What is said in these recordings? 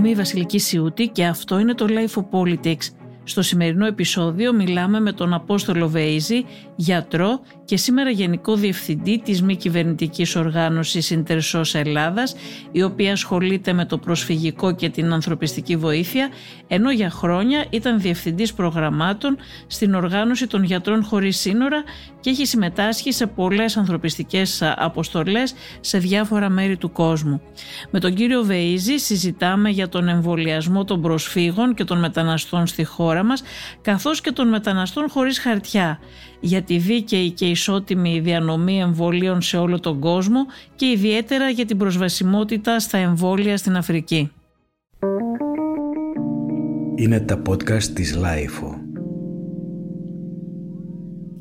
Είμαι η Βασιλική Σιούτη και αυτό είναι το Life of Politics. Στο σημερινό επεισόδιο μιλάμε με τον Απόστολο Βέιζη, γιατρό και σήμερα Γενικό Διευθυντή της μη κυβερνητικής οργάνωσης Ιντερσός Ελλάδας, η οποία ασχολείται με το προσφυγικό και την ανθρωπιστική βοήθεια, ενώ για χρόνια ήταν Διευθυντής Προγραμμάτων στην Οργάνωση των Γιατρών Χωρίς Σύνορα και έχει συμμετάσχει σε πολλές ανθρωπιστικές αποστολές σε διάφορα μέρη του κόσμου. Με τον κύριο Βεΐζη συζητάμε για τον εμβολιασμό των προσφύγων και των μεταναστών στη χώρα μας, καθώς και των μεταναστών χωρίς χαρτιά, για τη δίκαιη και ισότιμη διανομή εμβολίων σε όλο τον κόσμο και ιδιαίτερα για την προσβασιμότητα στα εμβόλια στην Αφρική. Είναι τα podcast της LiFO.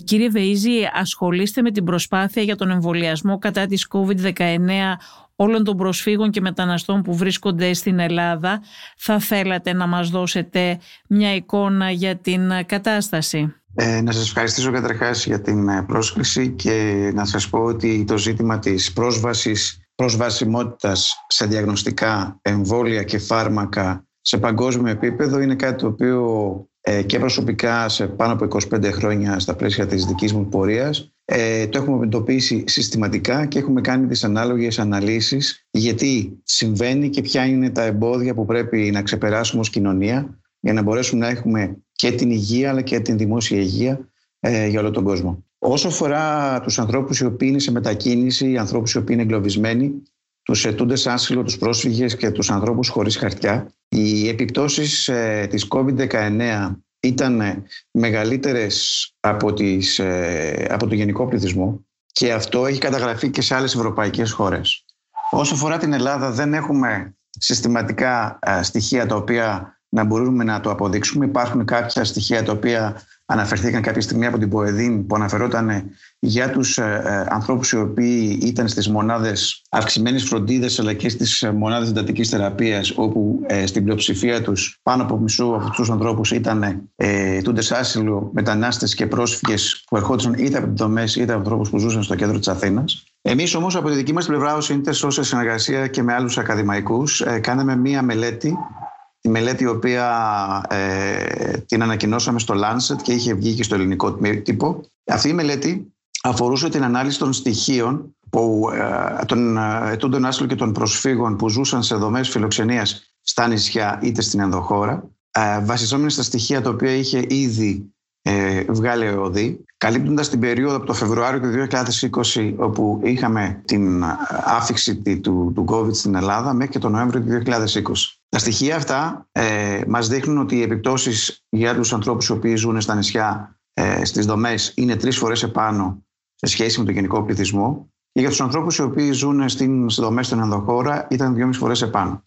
Κύριε Βεΐζη, ασχολείστε με την προσπάθεια για τον εμβολιασμό κατά της COVID-19 όλων των προσφύγων και μεταναστών που βρίσκονται στην Ελλάδα. Θα θέλατε να μας δώσετε μια εικόνα για την κατάσταση; Ε, να σας ευχαριστήσω καταρχάς για την ε, πρόσκληση και να σας πω ότι το ζήτημα της πρόσβασης, προσβασιμότητας σε διαγνωστικά εμβόλια και φάρμακα σε παγκόσμιο επίπεδο είναι κάτι το οποίο ε, και προσωπικά σε πάνω από 25 χρόνια στα πλαίσια της δικής μου πορείας ε, το έχουμε εντοπίσει συστηματικά και έχουμε κάνει τις ανάλογες αναλύσεις γιατί συμβαίνει και ποια είναι τα εμπόδια που πρέπει να ξεπεράσουμε ως κοινωνία για να μπορέσουμε να έχουμε και την υγεία αλλά και την δημόσια υγεία ε, για όλο τον κόσμο. Όσο αφορά τους ανθρώπους οι οποίοι είναι σε μετακίνηση, οι ανθρώπους οι οποίοι είναι εγκλωβισμένοι, τους ετούντες άσυλο, τους πρόσφυγες και τους ανθρώπους χωρίς χαρτιά, οι επιπτώσεις ε, της COVID-19 ήταν μεγαλύτερες από, τις, ε, από το γενικό πληθυσμό και αυτό έχει καταγραφεί και σε άλλες ευρωπαϊκές χώρες. Όσο αφορά την Ελλάδα δεν έχουμε συστηματικά ε, στοιχεία τα οποία να μπορούμε να το αποδείξουμε. Υπάρχουν κάποια στοιχεία τα οποία αναφερθήκαν κάποια στιγμή από την ΠΟΕΔΗΝ που αναφερόταν για τους ε, ε, ανθρώπους οι οποίοι ήταν στις μονάδες αυξημένης φροντίδας αλλά και στις μονάδες εντατικής θεραπείας όπου ε, στην πλειοψηφία τους πάνω από μισού από τους ανθρώπους ήταν ε, τούντες άσυλο, μετανάστες και πρόσφυγες που ερχόντουσαν είτε από δομές είτε από ανθρώπους που ζούσαν στο κέντρο της Αθήνας. Εμείς όμως από τη δική μας πλευρά ως Ίντες, ως συνεργασία και με άλλους ακαδημαϊκούς ε, κάναμε μία μελέτη Τη μελέτη η οποία ε, την ανακοινώσαμε στο Lancet και είχε βγει και στο ελληνικό τύπο. Αυτή η μελέτη αφορούσε την ανάλυση των στοιχείων που, ε, των ε, ετούντων άσυλων και των προσφύγων που ζούσαν σε δομές φιλοξενίας στα νησιά είτε στην ενδοχώρα, ε, βασιζόμενοι στα στοιχεία τα οποία είχε ήδη ε, βγάλει ο ΟΔΗ, καλύπτοντας την περίοδο από το Φεβρουάριο του 2020 όπου είχαμε την άφηξη του, του COVID στην Ελλάδα μέχρι και τον Νοέμβριο του 2020. Τα στοιχεία αυτά ε, μας δείχνουν ότι οι επιπτώσεις για τους ανθρώπους οι οποίοι ζουν στα νησιά ε, στις δομές είναι τρεις φορές επάνω σε σχέση με τον γενικό πληθυσμό και για τους ανθρώπους οι οποίοι ζουν στις δομές στην ενδοχώρα ήταν δυόμιση φορές επάνω.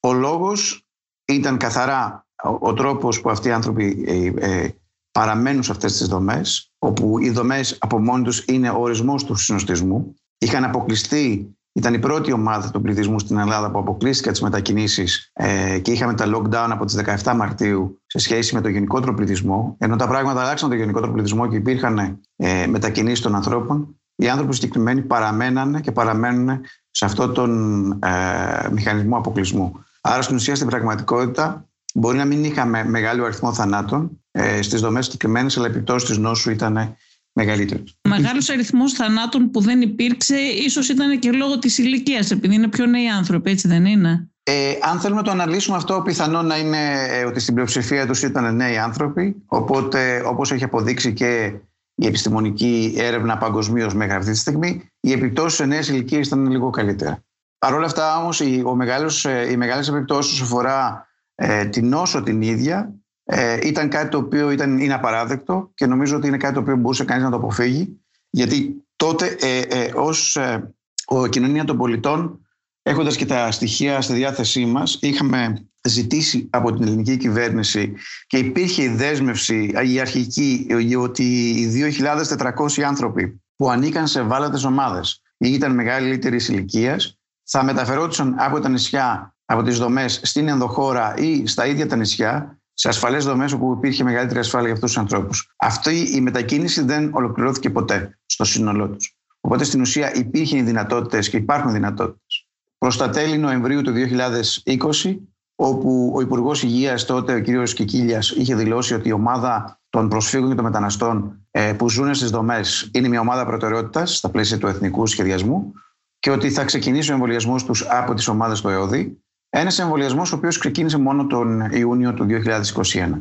Ο λόγος ήταν καθαρά ο, ο τρόπος που αυτοί οι άνθρωποι ε, ε, παραμένουν σε αυτές τις δομές, όπου οι δομές από μόνοι τους είναι ο ορισμός του συνοστισμού. Είχαν αποκλειστεί ήταν η πρώτη ομάδα του πληθυσμού στην Ελλάδα που αποκλείστηκε τις μετακινήσεις ε, και είχαμε τα lockdown από τις 17 Μαρτίου σε σχέση με το γενικότερο πληθυσμό. Ενώ τα πράγματα αλλάξαν το γενικότερο πληθυσμό και υπήρχαν ε, μετακινήσεις των ανθρώπων, οι άνθρωποι συγκεκριμένοι παραμένανε και παραμένουν σε αυτόν τον ε, μηχανισμό αποκλεισμού. Άρα, στην ουσία, στην πραγματικότητα, μπορεί να μην είχαμε μεγάλο αριθμό θανάτων ε, στις δομές συγκεκριμένες, αλλά επιπτώσεις της νόσου ήταν μεγαλύτερος. Ο μεγάλος αριθμός θανάτων που δεν υπήρξε, ίσως ήταν και λόγω της ηλικίας, επειδή είναι πιο νέοι άνθρωποι, έτσι δεν είναι; Ε, αν θέλουμε να το αναλύσουμε αυτό, πιθανό να είναι ε, ότι στην πλειοψηφία τους ήταν νέοι άνθρωποι. Οπότε, όπως έχει αποδείξει και η επιστημονική έρευνα παγκοσμίως μέχρι αυτή τη στιγμή, οι επιπτώσεις σε νέες ηλικίες ήταν λίγο καλύτερα. Παρ' όλα αυτά, όμως, οι, ε, οι μεγάλες επιπτώσεις όσον αφορά ε, την νόσο την ίδια ε, ήταν κάτι το οποίο ήταν, είναι απαράδεκτο και νομίζω ότι είναι κάτι το οποίο μπορούσε κανείς να το αποφύγει γιατί τότε ε, ε, ως ε, ο κοινωνία των πολιτών έχοντας και τα στοιχεία στη διάθεσή μας είχαμε ζητήσει από την ελληνική κυβέρνηση και υπήρχε η δέσμευση η αρχική ότι οι 2.400 άνθρωποι που ανήκαν σε ευάλωτες ομάδες ή ήταν μεγαλύτερης ηλικίας θα μεταφερόντουσαν από τα νησιά, από τις δομές στην ενδοχώρα ή στα ίδια τα νησιά σε ασφαλές δομές όπου υπήρχε μεγαλύτερη ασφάλεια για αυτούς τους ανθρώπους. Αυτή η μετακίνηση δεν ολοκληρώθηκε ποτέ στο σύνολό τους. Οπότε στην ουσία υπήρχαν δυνατότητες και υπάρχουν δυνατότητες. Προς τα τέλη Νοεμβρίου του 2020, όπου ο Υπουργός Υγείας τότε, ο κ. Κικίλιας, είχε δηλώσει ότι η ομάδα των προσφύγων και των μεταναστών ε, που ζουν στις δομές είναι μια ομάδα προτεραιότητας στα πλαίσια του εθνικού σχεδιασμού και ότι θα ξεκινήσει ο εμβολιασμός τους από τις ομάδες του ΕΟΔΗ. Ένας εμβολιασμός ο οποίος ξεκίνησε μόνο τον Ιούνιο του 2021.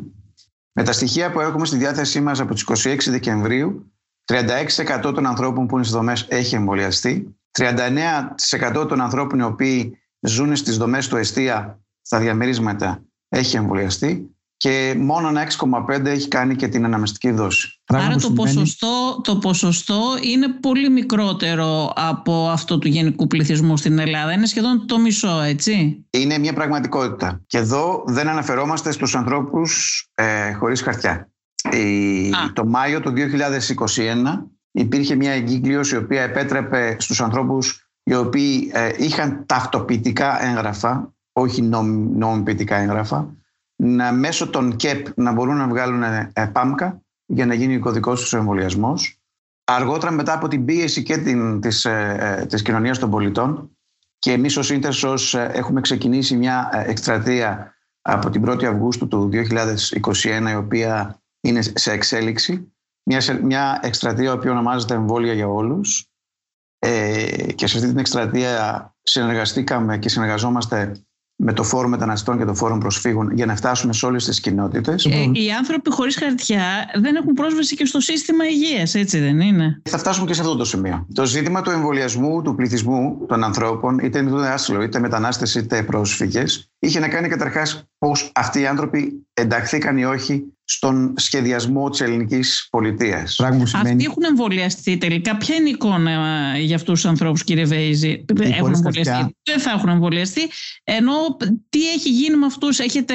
Με τα στοιχεία που έχουμε στη διάθεσή μας από τις 26 Δεκεμβρίου, 36% των ανθρώπων που είναι στις δομές έχει εμβολιαστεί, 39% των ανθρώπων οι οποίοι ζουν στις δομές του εστία στα διαμερίσματα έχει εμβολιαστεί και μόνο ένα 6,5 έχει κάνει και την αναμεστική δόση. Άρα το, ποσοστό, το ποσοστό είναι πολύ μικρότερο από αυτό του γενικού πληθυσμού στην Ελλάδα. Είναι σχεδόν το μισό, έτσι; Είναι μια πραγματικότητα. Και εδώ δεν αναφερόμαστε στους ανθρώπους ε, χωρίς χαρτιά. Η, το Μάιο του 2021 υπήρχε μια εγκύκλειος η οποία επέτρεπε στους ανθρώπους οι οποίοι ε, είχαν ταυτοποιητικά έγγραφα, όχι νομιμοποιητικά έγγραφα, να, μέσω των ΚΕΠ να μπορούν να βγάλουν ε, ΠΑΜΚΑ για να γίνει ο κωδικός τους εμβολιασμός. Αργότερα μετά από την πίεση και την, της, ε, της κοινωνίας των πολιτών και εμείς ως Ίντερσος έχουμε ξεκινήσει μια εκστρατεία από την 1η Αυγούστου του 2021 η οποία είναι σε εξέλιξη. Μια, μια εκστρατεία η ονομάζεται Εμβόλια για Όλους ε, και σε αυτή την εκστρατεία συνεργαστήκαμε και συνεργαζόμαστε με το Φόρουμ Μεταναστών και το Φόρουμ Προσφύγων για να φτάσουμε σε όλες τις κοινότητες. Ε, οι άνθρωποι χωρίς χαρτιά δεν έχουν πρόσβαση και στο σύστημα υγείας, έτσι δεν είναι; Θα φτάσουμε και σε αυτό το σημείο. Το ζήτημα του εμβολιασμού του πληθυσμού των ανθρώπων, είτε είναι άσυλο, είτε μετανάστες, είτε πρόσφυγες, είχε να κάνει καταρχάς πώς αυτοί οι άνθρωποι ενταχθήκαν ή όχι στον σχεδιασμό της ελληνικής πολιτείας. Αυτοί έχουν εμβολιαστεί τελικά. Ποια είναι η εικόνα ε, για αυτούς τους ανθρώπους, κύριε Βέιζη; Έχουν εμβολιαστεί. Δεν θα έχουν εμβολιαστεί. Ενώ τι έχει γίνει με αυτούς, έχετε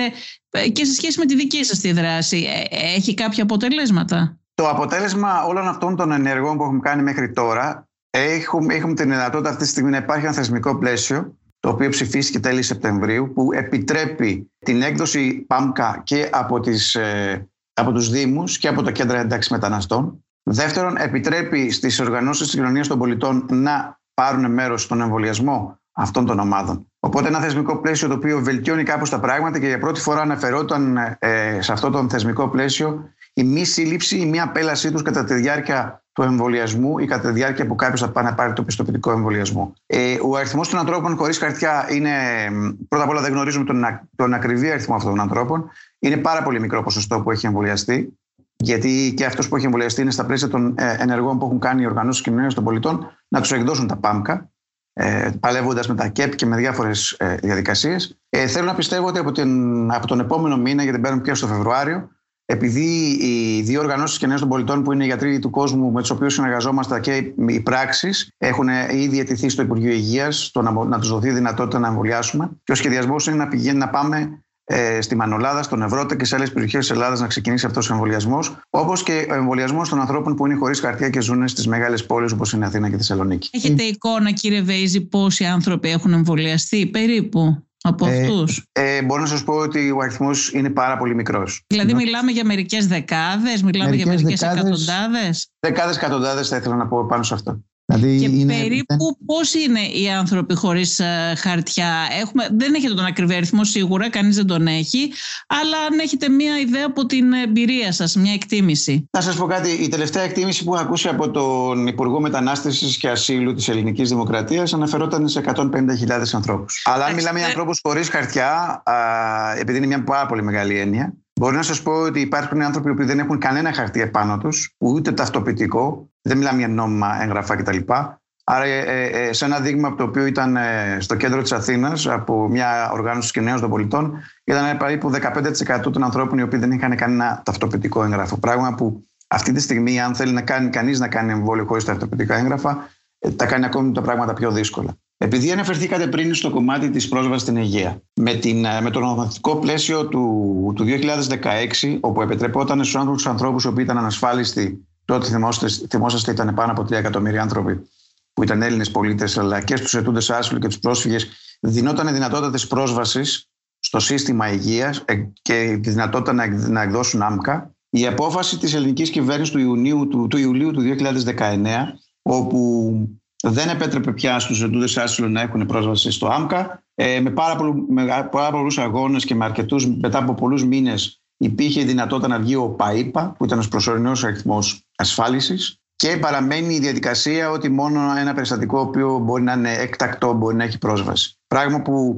ε, και σε σχέση με τη δική σας τη δράση, ε, έχει κάποια αποτελέσματα; Το αποτέλεσμα όλων αυτών των ενεργών που έχουμε κάνει μέχρι τώρα, έχουμε, έχουμε την δυνατότητα αυτή τη στιγμή να υπάρχει ένα θεσμικό πλαίσιο το οποίο ψηφίστηκε τέλη Σεπτεμβρίου, που επιτρέπει την έκδοση ΠΑΜΚΑ και από, τις, ε, από τους Δήμους και από τα κέντρα ένταξης μεταναστών. Δεύτερον, επιτρέπει στις οργανώσεις της κοινωνίας των πολιτών να πάρουν μέρος στον εμβολιασμό αυτών των ομάδων. Οπότε ένα θεσμικό πλαίσιο το οποίο βελτιώνει κάπως τα πράγματα και για πρώτη φορά αναφερόταν ε, σε αυτό το θεσμικό πλαίσιο η μη σύλληψη, η μη απέλασή τους κατά τη διάρκεια του εμβολιασμού ή κατά τη διάρκεια που κάποιος θα πάει να πάρει το πιστοποιητικό εμβολιασμό. Ε, ο αριθμός των ανθρώπων χωρίς χαρτιά είναι. Πρώτα απ' όλα δεν γνωρίζουμε τον, τον ακριβή αριθμό αυτών των ανθρώπων. Είναι πάρα πολύ μικρό ποσοστό που έχει εμβολιαστεί. Γιατί και αυτός που έχει εμβολιαστεί είναι στα πλαίσια των ε, ενεργών που έχουν κάνει οι οργανώσεις κοινωνίας των πολιτών να τους εκδώσουν τα ΠΑΜΚΑ, ε, παλεύοντας με τα ΚΕΠ και με διάφορες ε, διαδικασίες. Ε, θέλω να πιστεύω ότι από, την, από τον επόμενο μήνα, γιατί μπαίνουμε πια στο Φεβρουάριο, επειδή οι δύο οργανώσεις κοινωνία των πολιτών, που είναι οι γιατροί του κόσμου με τους οποίους συνεργαζόμαστε και οι πράξεις, έχουν ήδη αιτηθεί στο Υπουργείο Υγείας να, να τους δοθεί δυνατότητα να εμβολιάσουμε. Και ο σχεδιασμός είναι να πηγαίνει να πάμε ε, στη Μανολάδα, στον Ευρώτα και σε άλλες περιοχές της Ελλάδας να ξεκινήσει αυτός ο εμβολιασμός. Όπως και ο εμβολιασμός των ανθρώπων που είναι χωρίς χαρτιά και ζουν στις μεγάλες πόλεις όπως είναι Αθήνα και Θεσσαλονίκη. Έχετε εικόνα, κύριε Βέιζη, πόσοι άνθρωποι έχουν εμβολιαστεί περίπου; Από ε, αυτούς. Ε, μπορώ να σας πω ότι ο αριθμός είναι πάρα πολύ μικρός. Δηλαδή, μιλάμε για μερικές δεκάδες, μιλάμε μερικές για μερικέ εκατοντάδες. Δεκάδες εκατοντάδες θα ήθελα να πω πάνω σε αυτό. Δηλαδή και είναι... περίπου πώς είναι οι άνθρωποι χωρίς ε, χαρτιά; Έχουμε, δεν έχετε τον ακριβή αριθμό σίγουρα, κανείς δεν τον έχει. Αλλά αν έχετε μία ιδέα από την εμπειρία σας, μια εκτίμηση. Να σας πω κάτι. Η τελευταία εκτίμηση που έχω ακούσει από τον Υπουργό Μετανάστευσης και Ασύλου της Ελληνικής Δημοκρατίας αναφερόταν σε 150.000 ανθρώπους. Αλλά αν μιλάμε για ανθρώπους χωρίς χαρτιά, α, επειδή είναι μια πάρα πολύ μεγάλη έννοια, Μπορεί να σας πω ότι υπάρχουν άνθρωποι που δεν έχουν κανένα χαρτί επάνω τους, ούτε ταυτοποιητικό, δεν μιλάμε για νόμιμα έγγραφα κτλ. Άρα, ε, ε, ε, σε ένα δείγμα από το οποίο ήταν στο κέντρο της Αθήνας, από μια οργάνωση κοινωνία των πολιτών, ήταν περίπου 15% των ανθρώπων οι οποίοι δεν είχαν κανένα ταυτοποιητικό έγγραφο. Πράγμα που αυτή τη στιγμή, αν θέλει να κάνει κανείς να κάνει εμβόλιο χωρίς ταυτοποιητικά έγγραφα, τα κάνει ακόμη τα πράγματα πιο δύσκολα. Επειδή αναφερθήκατε πριν στο κομμάτι της πρόσβασης στην υγεία, με, την, με το νομοθετικό πλαίσιο του, του 2016, όπου επιτρεπόταν στους άνθρωπους, ανθρώπους οι οποίοι ήταν ανασφάλιστοι, τότε θυμόσαστε, θυμόσαστε ήταν πάνω από 3 εκατομμύρια άνθρωποι που ήταν Έλληνες πολίτες, αλλά και στους ετούντες άσυλου και τους πρόσφυγες, δινόταν δυνατότητα της πρόσβασης στο σύστημα υγείας ε, και τη δυνατότητα να, να εκδώσουν άμκα. Η απόφαση της ελληνικής κυβέρνησης του, Ιουνίου, του, του Ιουλίου του 2019, όπου δεν επέτρεπε πια στους ζητούντες άσυλο να έχουν πρόσβαση στο ΆΜΚΑ. Ε, με πάρα, πολλού, με πάρα πολλούς αγώνες και με αρκετούς, μετά από πολλούς μήνες υπήρχε η δυνατότητα να βγει ο ΠΑΙΠΑ, που ήταν ο προσωρινός αριθμός ασφάλισης και παραμένει η διαδικασία ότι μόνο ένα περιστατικό οποίο μπορεί να είναι έκτακτο μπορεί να έχει πρόσβαση. Πράγμα που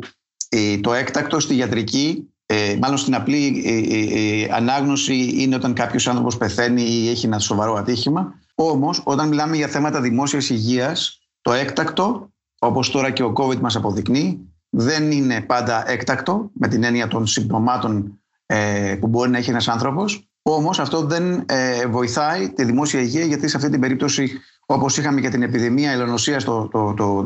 ε, το έκτακτο στη γιατρική, ε, μάλλον στην απλή ε, ανάγνωση είναι όταν κάποιος άνθρωπος πεθαίνει ή έχει ένα σοβαρό ατύχημα. Όμως όταν μιλάμε για θέματα δημόσιας υγείας, το έκτακτο, όπως τώρα και ο COVID μας αποδεικνύει, δεν είναι πάντα έκτακτο με την έννοια των συμπτωμάτων που μπορεί να έχει ένας άνθρωπος Όμως αυτό δεν ε, βοηθάει τη δημόσια υγεία γιατί σε αυτή την περίπτωση, όπως είχαμε και την επιδημία ελονοσία το, το, το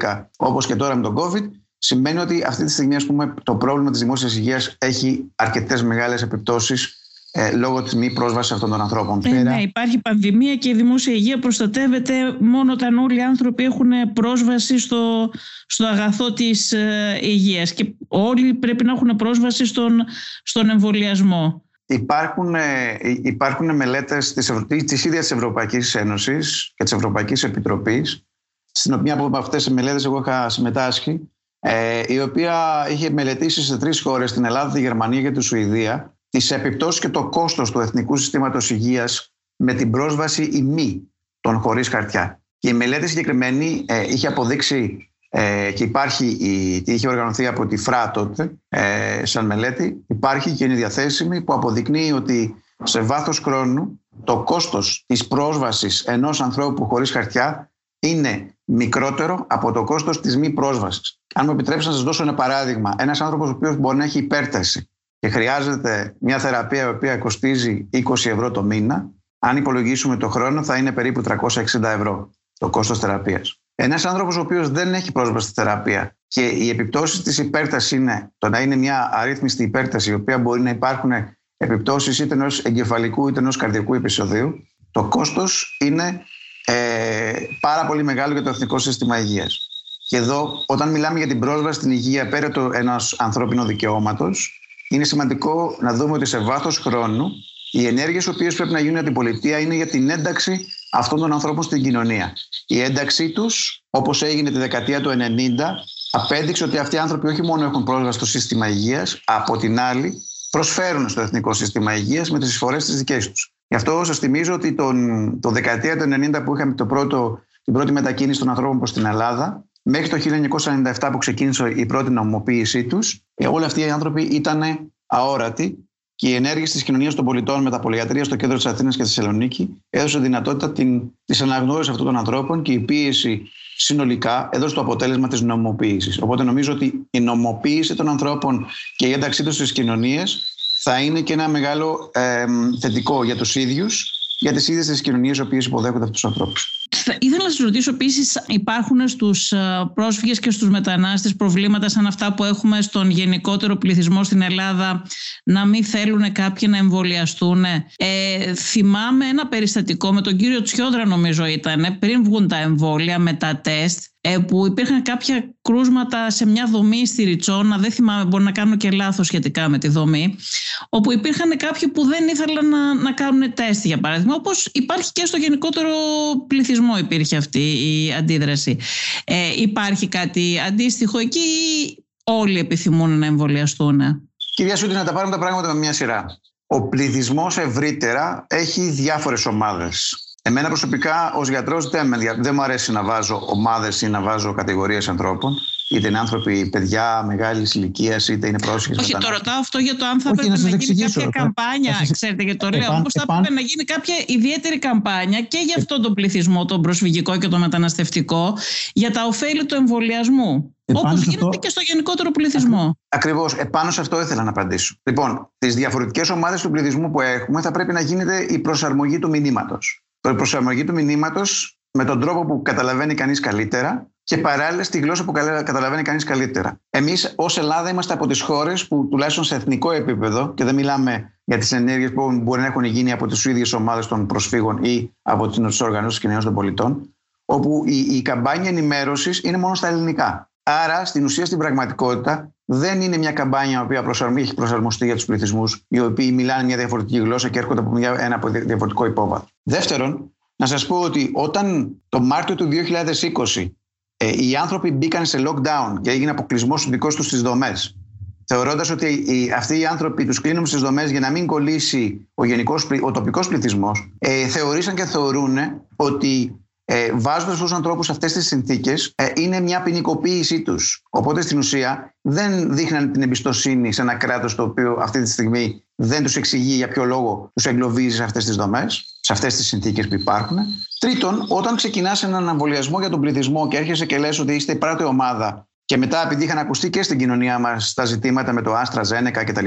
2011, όπως και τώρα με τον COVID, σημαίνει ότι αυτή τη στιγμή ας πούμε, το πρόβλημα της δημόσιας υγείας έχει αρκετές μεγάλες επιπτώσεις ε, λόγω της μη πρόσβασης αυτών των ανθρώπων. Ε, ναι, υπάρχει πανδημία και η δημόσια υγεία προστατεύεται μόνο όταν όλοι οι άνθρωποι έχουν πρόσβαση στο, στο αγαθό της ε, υγείας και όλοι πρέπει να έχουν πρόσβαση στον, στον εμβολιασμό. Υπάρχουν, ε, υπάρχουν μελέτες της, της ίδιας της Ευρωπαϊκής Ένωσης και της Ευρωπαϊκής Επιτροπής στην οποία από αυτές τις μελέτες εγώ είχα συμμετάσχει ε, η οποία είχε μελετήσει σε τρεις χώρες, την Ελλάδα, τη Γερμανία και τη Σουηδία τις επιπτώσεις και το κόστος του Εθνικού Συστήματος Υγείας με την πρόσβαση ή μη των χωρίς χαρτιά. Και η μελέτη συγκεκριμένη ε, είχε αποδείξει ε, και υπάρχει, η, τι είχε οργανωθεί από τη ΦΡΑ τότε, ε, σαν μελέτη, υπάρχει και είναι διαθέσιμη που αποδεικνύει ότι σε βάθος χρόνου το κόστος της πρόσβασης ενός ανθρώπου χωρίς χαρτιά είναι μικρότερο από το κόστος της μη πρόσβασης. Αν μου επιτρέψετε να σας δώσω ένα παράδειγμα. Ένας άνθρωπος ο οποίος μπορεί να έχει υπέρταση και χρειάζεται μια θεραπεία η οποία κοστίζει 20 ευρώ το μήνα, αν υπολογίσουμε το χρόνο θα είναι περίπου 360 ευρώ το κόστος θεραπείας. Ένας άνθρωπος ο οποίος δεν έχει πρόσβαση στη θεραπεία και οι επιπτώσεις της υπέρτασης είναι το να είναι μια αρρύθμιστη υπέρταση, η οποία μπορεί να υπάρχουν επιπτώσεις είτε ενός εγκεφαλικού είτε ενός καρδιακού επεισοδίου, το κόστος είναι ε, πάρα πολύ μεγάλο για το εθνικό σύστημα υγείας. Και εδώ, όταν μιλάμε για την πρόσβαση στην υγεία πέρα του ενός ανθρώπινου δικαιώματος, είναι σημαντικό να δούμε ότι σε βάθος χρόνου οι ενέργειες οι οποίες πρέπει να γίνουν για την πολιτεία είναι για την ένταξη αυτών των ανθρώπων στην κοινωνία. Η ένταξή τους, όπως έγινε τη δεκαετία του 90, απέδειξε ότι αυτοί οι άνθρωποι όχι μόνο έχουν πρόσβαση στο σύστημα υγείας, από την άλλη προσφέρουν στο εθνικό σύστημα υγείας με τις εισφορές τη δικές τους. Γι' αυτό σας θυμίζω ότι τον, το δεκαετία του 90 που είχαμε το πρώτο, την πρώτη μετακίνηση των ανθρώπων προς την Ελλάδα, μέχρι το 1997 που ξεκίνησε η πρώτη νομοποίησή τους, ε, όλοι αυτοί οι άνθρωποι ήταν αόρατοι και η ενέργεια τη κοινωνία των πολιτών με τα πολυιατρία στο κέντρο της Αθήνας και της Θεσσαλονίκη έδωσε δυνατότητα της αναγνώρισης αυτών των ανθρώπων και η πίεση συνολικά έδωσε το αποτέλεσμα της νομοποίησης. Οπότε νομίζω ότι η νομοποίηση των ανθρώπων και η ένταξή τους στις κοινωνίες θα είναι και ένα μεγάλο ε, θετικό για τους ίδιους, για τις ίδιες τις κοινωνίες οι οποίες υποδέχονται αυτούς τους ανθρώπους. Ήθελα να σας ρωτήσω επίσης, υπάρχουν στους ε, πρόσφυγες και στους μετανάστες προβλήματα σαν αυτά που έχουμε στον γενικότερο πληθυσμό στην Ελλάδα να μην θέλουν κάποιοι να εμβολιαστούν. Ε, θυμάμαι ένα περιστατικό με τον κύριο Τσιόδρα, νομίζω ήταν, πριν βγουν τα εμβόλια με τα τεστ ε, που υπήρχαν κάποια κρούσματα σε μια δομή στη Ριτσόνα, δεν θυμάμαι, μπορεί να κάνω και λάθος σχετικά με τη δομή, όπου υπήρχαν κάποιοι που δεν ήθελαν να, να κάνουν τεστ, για παράδειγμα, όπως υπάρχει και στο γενικότερο πληθυσμό υπήρχε αυτή η αντίδραση. Ε, υπάρχει κάτι αντίστοιχο εκεί ή όλοι επιθυμούν να εμβολιαστούν; Κυρία Σούτη, να τα πάρουμε τα πράγματα με μια σειρά. Ο πληθυσμός ευρύτερα έχει διάφορες ομάδες. Εμένα προσωπικά ως γιατρός δεν, δεν μου αρέσει να βάζω ομάδες ή να βάζω κατηγορίες ανθρώπων είτε είναι άνθρωποι, παιδιά μεγάλης ηλικίας, είτε είναι πρόσφυγες. Όχι, το ρωτάω αυτό για το αν θα πρέπει να, να γίνει κάποια καμπάνια. Σας... Ξέρετε, και το λέω. Όμω θα πρέπει να γίνει κάποια ιδιαίτερη καμπάνια και για αυτόν τον πληθυσμό, τον προσφυγικό και τον μεταναστευτικό, για τα ωφέλη του εμβολιασμού. Όπως γίνεται αυτό... και στο γενικότερο πληθυσμό. Ακριβώς. Επάνω σε αυτό ήθελα να απαντήσω. Λοιπόν, τις διαφορετικές ομάδες του πληθυσμού που έχουμε θα πρέπει να γίνεται η προσαρμογή του μηνύματος η προσαρμογή του μηνύματος με τον τρόπο που καταλαβαίνει κανείς καλύτερα και παράλληλα στη γλώσσα που καταλαβαίνει κανείς καλύτερα. Εμείς ως Ελλάδα είμαστε από τις χώρες που τουλάχιστον σε εθνικό επίπεδο, και δεν μιλάμε για τις ενέργειες που μπορεί να έχουν γίνει από τις ίδιες ομάδες των προσφύγων ή από τι οργανώσεις κοινωνίας των πολιτών, όπου η, η καμπάνια ενημέρωσης είναι μόνο στα ελληνικά. Άρα, στην ουσία, στην πραγματικότητα, δεν είναι μια καμπάνια η οποία έχει προσαρμοστεί για τους πληθυσμούς, οι οποίοι μιλάνε μια διαφορετική γλώσσα και έρχονται από μια, ένα διαφορετικό υπόβαθρο. Δεύτερον, Να σας πω ότι όταν το Μάρτιο του 2020 ε, οι άνθρωποι μπήκαν σε lockdown και έγινε αποκλεισμό του δικό τους στις δομές, θεωρώντας ότι οι, αυτοί οι άνθρωποι τους κλείνουν στις δομές για να μην κολλήσει ο, γενικός, ο τοπικός πληθυσμός, ε, θεωρήσαν και θεωρούν ότι ε, βάζοντας τους ανθρώπους σε αυτές τις συνθήκες, ε, είναι μια ποινικοποίησή τους. Οπότε στην ουσία δεν δείχναν την εμπιστοσύνη σε ένα κράτος το οποίο αυτή τη στιγμή δεν τους εξηγεί για ποιο λόγο τους εγκλωβίζει σε αυτές τις δομές, σε αυτές τις συνθήκες που υπάρχουν. Τρίτον, όταν ξεκινάς έναν εμβολιασμό για τον πληθυσμό και έρχεσαι και λες ότι είστε η πρώτη ομάδα και μετά, επειδή είχαν ακουστεί και στην κοινωνία μας τα ζητήματα με το Άστρα, Ζένεκα κτλ.,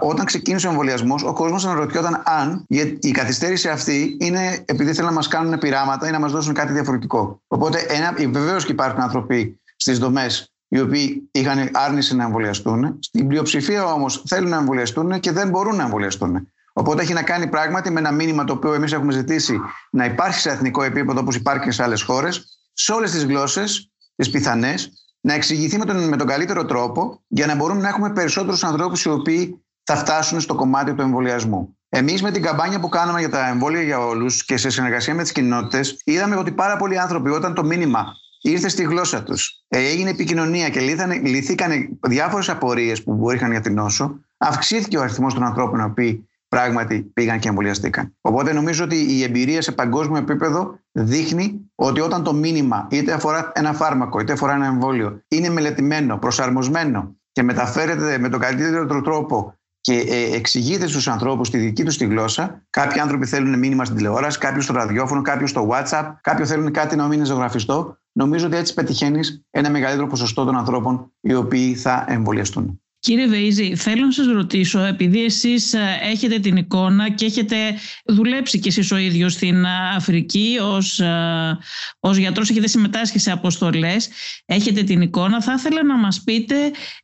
όταν ξεκίνησε ο εμβολιασμός, ο κόσμος αναρωτιόταν αν η καθυστέρηση αυτή είναι επειδή θέλουν να μας κάνουν πειράματα ή να μας δώσουν κάτι διαφορετικό. Οπότε, βεβαίως και υπάρχουν άνθρωποι στις δομές οι οποίοι είχαν άρνηση να εμβολιαστούν. Στην πλειοψηφία όμως θέλουν να εμβολιαστούν και δεν μπορούν να εμβολιαστούν. Οπότε έχει να κάνει πράγματι με ένα μήνυμα το οποίο εμείς έχουμε ζητήσει να υπάρχει σε εθνικό επίπεδο όπως υπάρχει και σε άλλες χώρες, σε όλες τις γλώσσες, τις πιθανές, να εξηγηθεί με τον, με τον καλύτερο τρόπο για να μπορούμε να έχουμε περισσότερους ανθρώπους οι οποίοι θα φτάσουν στο κομμάτι του εμβολιασμού. Εμείς με την καμπάνια που κάναμε για τα εμβόλια για όλους και σε συνεργασία με τις κοινότητες, είδαμε ότι πάρα πολλοί άνθρωποι, όταν το μήνυμα ήρθε στη γλώσσα τους, ε, έγινε επικοινωνία και λυθήκαν διάφορες απορίες που μπορούσαν για την νόσο, αυξήθηκε ο αριθμός των ανθρώπων οι οποίοι πράγματι πήγαν και εμβολιαστήκαν. Οπότε νομίζω ότι η εμπειρία σε παγκόσμιο επίπεδο δείχνει ότι όταν το μήνυμα είτε αφορά ένα φάρμακο είτε αφορά ένα εμβόλιο είναι μελετημένο, προσαρμοσμένο και μεταφέρεται με τον καλύτερο τρόπο και ε, εξηγείται στους ανθρώπους τη δική τους τη γλώσσα. Κάποιοι άνθρωποι θέλουν μήνυμα στην τηλεόραση, κάποιοι στο ραδιόφωνο, κάποιοι στο WhatsApp, κάποιοι θέλουν κάτι να μείνει ζωγραφιστό. Νομίζω ότι έτσι πετυχαίνεις ένα μεγαλύτερο ποσοστό των ανθρώπων οι οποίοι θα εμβολιαστούν. Κύριε Βεϊζή, θέλω να σας ρωτήσω, επειδή εσείς ε, έχετε την εικόνα και έχετε δουλέψει κι εσείς ο ίδιος στην ε, Αφρική ως, ε, ως γιατρός, έχετε συμμετάσχει σε αποστολές, έχετε την εικόνα, θα ήθελα να μας πείτε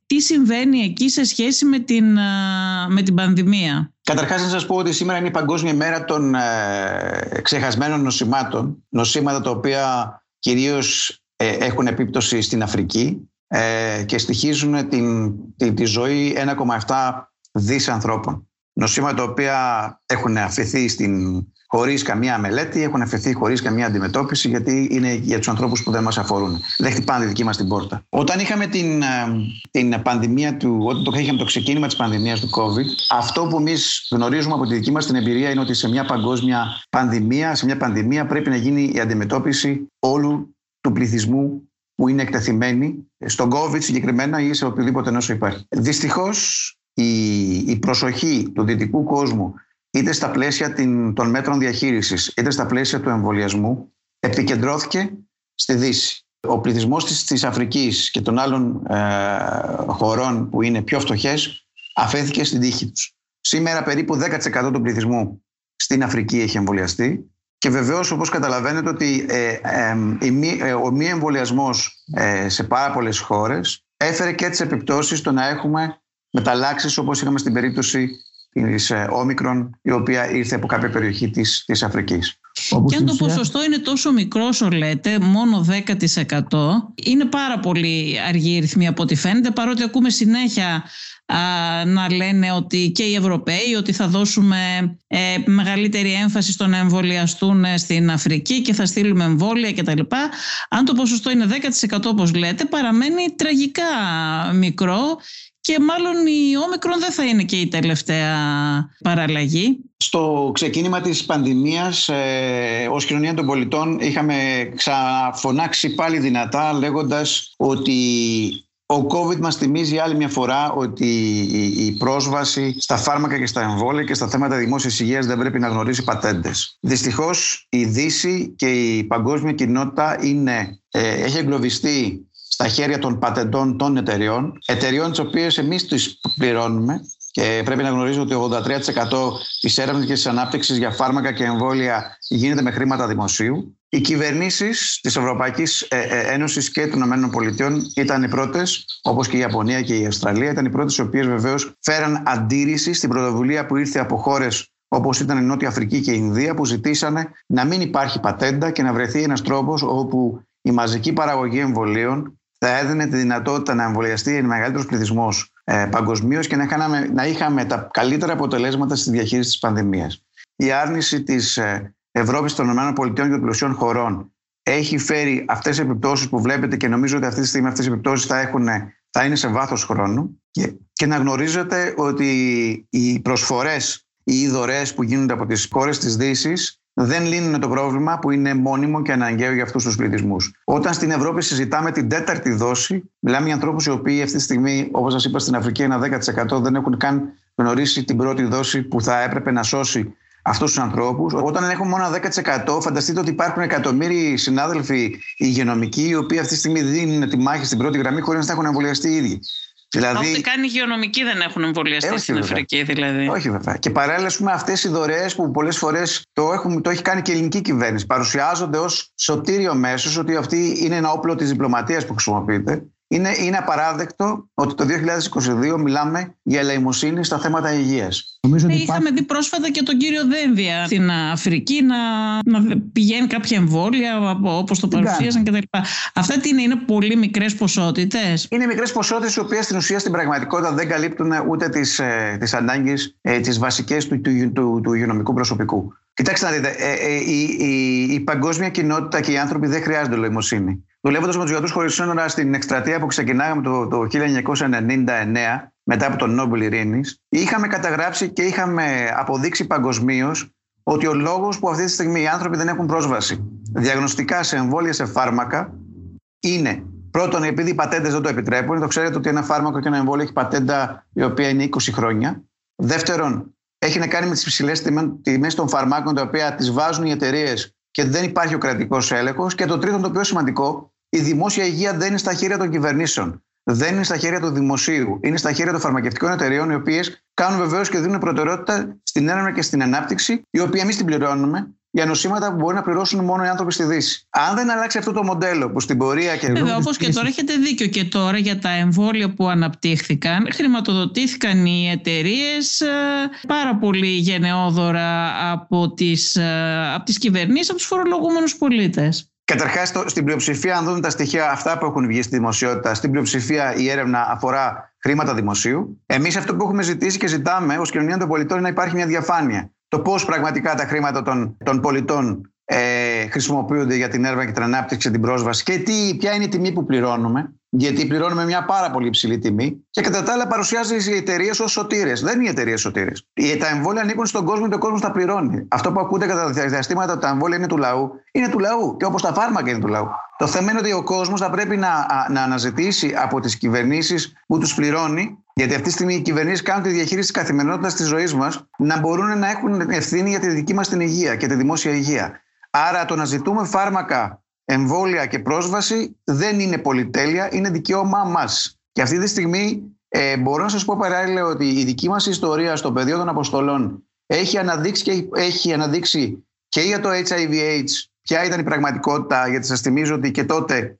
τι συμβαίνει εκεί σε σχέση με την, με την πανδημία. Καταρχάς να σας πω ότι σήμερα είναι η Παγκόσμια Μέρα των ξεχασμένων νοσημάτων, νοσήματα τα οποία κυρίως έχουν επίπτωση στην Αφρική ε, και στοιχίζουν την, τη, τη ζωή 1,7 δις ανθρώπων. Νοσήματα τα οποία έχουν αφαιθεί στην, χωρίς καμία μελέτη, έχουν αφαιθεί χωρίς καμία αντιμετώπιση γιατί είναι για τους ανθρώπους που δεν μας αφορούν. Δεν χτυπάνε τη δική μας την πόρτα. Όταν είχαμε την, ε, την πανδημία του, όταν το είχαμε το ξεκίνημα της πανδημίας του COVID, αυτό που εμείς γνωρίζουμε από τη δική μας την εμπειρία είναι ότι σε μια παγκόσμια πανδημία, σε μια πανδημία πρέπει να γίνει η αντιμετώπιση όλου του πληθυσμού που είναι εκτεθειμένοι στον COVID συγκεκριμένα ή σε οποιοδήποτε νόσο υπάρχει. Δυστυχώς η, η προσοχή του δυτικού κόσμου είτε στα πλαίσια των μέτρων διαχείρισης είτε στα πλαίσια του εμβολιασμού επικεντρώθηκε στη Δύση. Ο πληθυσμός της, Αφρικής και των άλλων ε, χωρών που είναι πιο φτωχές αφέθηκε στην τύχη τους. Σήμερα περίπου 10% του πληθυσμού στην Αφρική έχει εμβολιαστεί και βεβαίως, όπως καταλαβαίνετε, ότι ε, ε, ο μη εμβολιασμός ε, σε πάρα πολλές χώρες έφερε και τις επιπτώσεις στο να έχουμε μεταλλάξεις όπως είχαμε στην περίπτωση της Όμικρον, η οποία ήρθε από κάποια περιοχή της της Αφρικής. Και αν το ποσοστό είναι τόσο μικρό όσο λέτε, μόνο 10%, είναι πάρα πολύ αργή η ρυθμή από ό,τι φαίνεται, παρότι ακούμε συνέχεια να λένε ότι και οι Ευρωπαίοι ότι θα δώσουμε ε, μεγαλύτερη έμφαση στο να εμβολιαστούν ε, στην Αφρική και θα στείλουμε εμβόλια κτλ. Αν το ποσοστό είναι 10% όπως λέτε παραμένει τραγικά μικρό και μάλλον η όμικρον δεν θα είναι και η τελευταία παραλλαγή. Στο ξεκίνημα της πανδημίας ε, ως κοινωνία των πολιτών είχαμε ξαναφωνάξει πάλι δυνατά λέγοντας ότι ο COVID μας θυμίζει άλλη μια φορά ότι η πρόσβαση στα φάρμακα και στα εμβόλια και στα θέματα δημόσιας υγείας δεν πρέπει να γνωρίζει πατέντες. Δυστυχώς η Δύση και η παγκόσμια κοινότητα είναι, ε, έχει εγκλωβιστεί στα χέρια των πατεντών των εταιριών, εταιριών τις οποίες εμείς τις πληρώνουμε και πρέπει να γνωρίζω ότι 83% της έρευνας και της ανάπτυξης για φάρμακα και εμβόλια γίνεται με χρήματα δημοσίου. Οι κυβερνήσεις της Ευρωπαϊκής ε, ε, Ένωσης και των ΗΠΑ ήταν οι πρώτες, όπως και η Ιαπωνία και η Αυστραλία, ήταν οι πρώτες οι οποίες βεβαίως φέραν αντίρρηση στην πρωτοβουλία που ήρθε από χώρες όπως ήταν η Νότια Αφρική και η Ινδία, που ζητήσανε να μην υπάρχει πατέντα και να βρεθεί ένας τρόπος όπου η μαζική παραγωγή εμβολίων θα έδινε τη δυνατότητα να εμβολιαστεί ένα μεγαλύτερος πληθυσμός ε, παγκοσμίως και να είχαμε, να είχαμε τα καλύτερα αποτελέσματα στη διαχείριση της πανδημίας. Η άρνηση της ε, Ευρώπης των ΗΠΑ και των πλουσιών χωρών έχει φέρει αυτές τις επιπτώσεις που βλέπετε και νομίζω ότι αυτή τη στιγμή αυτές οι επιπτώσεις θα, έχουν, θα είναι σε βάθος χρόνου. Και, και να γνωρίζετε ότι οι προσφορές ή οι δωρεές που γίνονται από τις χώρες της Δύσης δεν λύνουν το πρόβλημα που είναι μόνιμο και αναγκαίο για αυτούς τους πληθυσμούς. Όταν στην Ευρώπη συζητάμε την τέταρτη δόση, μιλάμε για ανθρώπους οι οποίοι αυτή τη στιγμή, όπως σας είπα, στην Αφρική ένα 10% δεν έχουν καν γνωρίσει την πρώτη δόση που θα έπρεπε να σώσει αυτούς τους ανθρώπους. Όταν έχουμε μόνο 10%, φανταστείτε ότι υπάρχουν εκατομμύριοι συνάδελφοι υγειονομικοί, οι οποίοι αυτή τη στιγμή δίνουν τη μάχη στην πρώτη γραμμή χωρίς να έχουν εμβολιαστεί οι ίδιοι. Δηλαδή... Όσοι κάνει υγειονομικοί δεν έχουν εμβολιαστεί ε, στην βέβαια. Αφρική, δηλαδή. Όχι, βέβαια. Και παράλληλα, με αυτές οι δωρεές που πολλές φορές το, το έχει κάνει και η ελληνική κυβέρνηση, παρουσιάζονται ως σωτήριο μέσος ότι αυτή είναι ένα όπλο της διπλωματίας που χρησιμοποιείται. Είναι, είναι απαράδεκτο ότι το 2022 μιλάμε για ελεημοσύνη στα θέματα υγείας. Νομίζω ότι Είχαμε δει πρόσφατα και τον κύριο Δένδια στην Αφρική να, να πηγαίνει κάποια εμβόλια όπως το παρουσίασαν κτλ. Αυτά τι είναι, είναι πολύ μικρές ποσότητες; Είναι μικρές ποσότητες, οι οποίες στην ουσία στην πραγματικότητα δεν καλύπτουν ούτε τις τις ε, ανάγκες ε, τις βασικές του, του, του, του υγειονομικού προσωπικού. Κοιτάξτε να δείτε, ε, ε, η, η, η, παγκόσμια κοινότητα και οι άνθρωποι δεν χρειάζονται ελεημοσύνη. Δουλεύοντας με τους γιατρούς χωρίς σύνορα στην εκστρατεία που ξεκινάγαμε το, το 1999, μετά από τον Νόμπελ Ειρήνης, είχαμε καταγράψει και είχαμε αποδείξει παγκοσμίως ότι ο λόγος που αυτή τη στιγμή οι άνθρωποι δεν έχουν πρόσβαση διαγνωστικά σε εμβόλια σε φάρμακα είναι πρώτον επειδή οι πατέντες δεν το επιτρέπουν. Το ξέρετε ότι ένα φάρμακο και ένα εμβόλιο έχει πατέντα η οποία είναι 20 χρόνια. Δεύτερον, έχει να κάνει με τις ψηλέ τιμές των φαρμάκων, τα οποία τις βάζουν οι εταιρείες και δεν υπάρχει ο κρατικός έλεγχος. Και το τρίτο, το πιο σημαντικό, η δημόσια υγεία δεν είναι στα χέρια των κυβερνήσεων. Δεν είναι στα χέρια του δημοσίου. Είναι στα χέρια των φαρμακευτικών εταιρεών, οι οποίες κάνουν βεβαίως και δίνουν προτεραιότητα στην έρευνα και στην ανάπτυξη, η οποία εμείς την πληρώνουμε για νοσήματα που μπορεί να πληρώσουν μόνο οι άνθρωποι στη Δύση. Αν δεν αλλάξει αυτό το μοντέλο που στην πορεία και. Βέβαια, όπως και τώρα έχετε δίκιο και τώρα για τα εμβόλια που αναπτύχθηκαν, χρηματοδοτήθηκαν οι εταιρείες ε, πάρα πολύ γενναιόδωρα από τις ε, από τις κυβερνήσεις, από τους φορολογούμενους πολίτες. Καταρχάς, στην πλειοψηφία, αν δούμε τα στοιχεία αυτά που έχουν βγει στη δημοσιότητα, στην πλειοψηφία η έρευνα αφορά χρήματα δημοσίου. Εμείς αυτό που έχουμε ζητήσει και ζητάμε ως κοινωνία των πολιτών είναι να υπάρχει μια διαφάνεια το πώς πραγματικά τα χρήματα των, των πολιτών ε, χρησιμοποιούνται για την έρευνα και την ανάπτυξη, την πρόσβαση και τι, ποια είναι η τιμή που πληρώνουμε. Γιατί πληρώνουμε μια πάρα πολύ υψηλή τιμή και κατά τα άλλα παρουσιάζει οι εταιρείες ως σωτήρες. Δεν είναι οι εταιρείες σωτήρες. Τα εμβόλια ανήκουν στον κόσμο και ο κόσμος τα πληρώνει. Αυτό που ακούτε κατά τα διαστήματα ότι τα εμβόλια είναι του λαού, είναι του λαού. Και όπως τα φάρμακα είναι του λαού. Το θέμα είναι ότι ο κόσμος θα πρέπει να, να αναζητήσει από τις κυβερνήσεις που τους πληρώνει γιατί αυτή τη στιγμή οι κυβερνήσεις κάνουν τη διαχείριση της καθημερινότητας της ζωής μας να μπορούν να έχουν ευθύνη για τη δική μας την υγεία και τη δημόσια υγεία. Άρα το να ζητούμε φάρμακα, εμβόλια και πρόσβαση δεν είναι πολυτέλεια, είναι δικαίωμά μας. Και αυτή τη στιγμή ε, μπορώ να σας πω παράλληλα ότι η δική μας ιστορία στο πεδίο των αποστολών έχει αναδείξει και, έχει αναδείξει και για το HIV-AIDS ποια ήταν η πραγματικότητα, γιατί σας θυμίζω ότι και τότε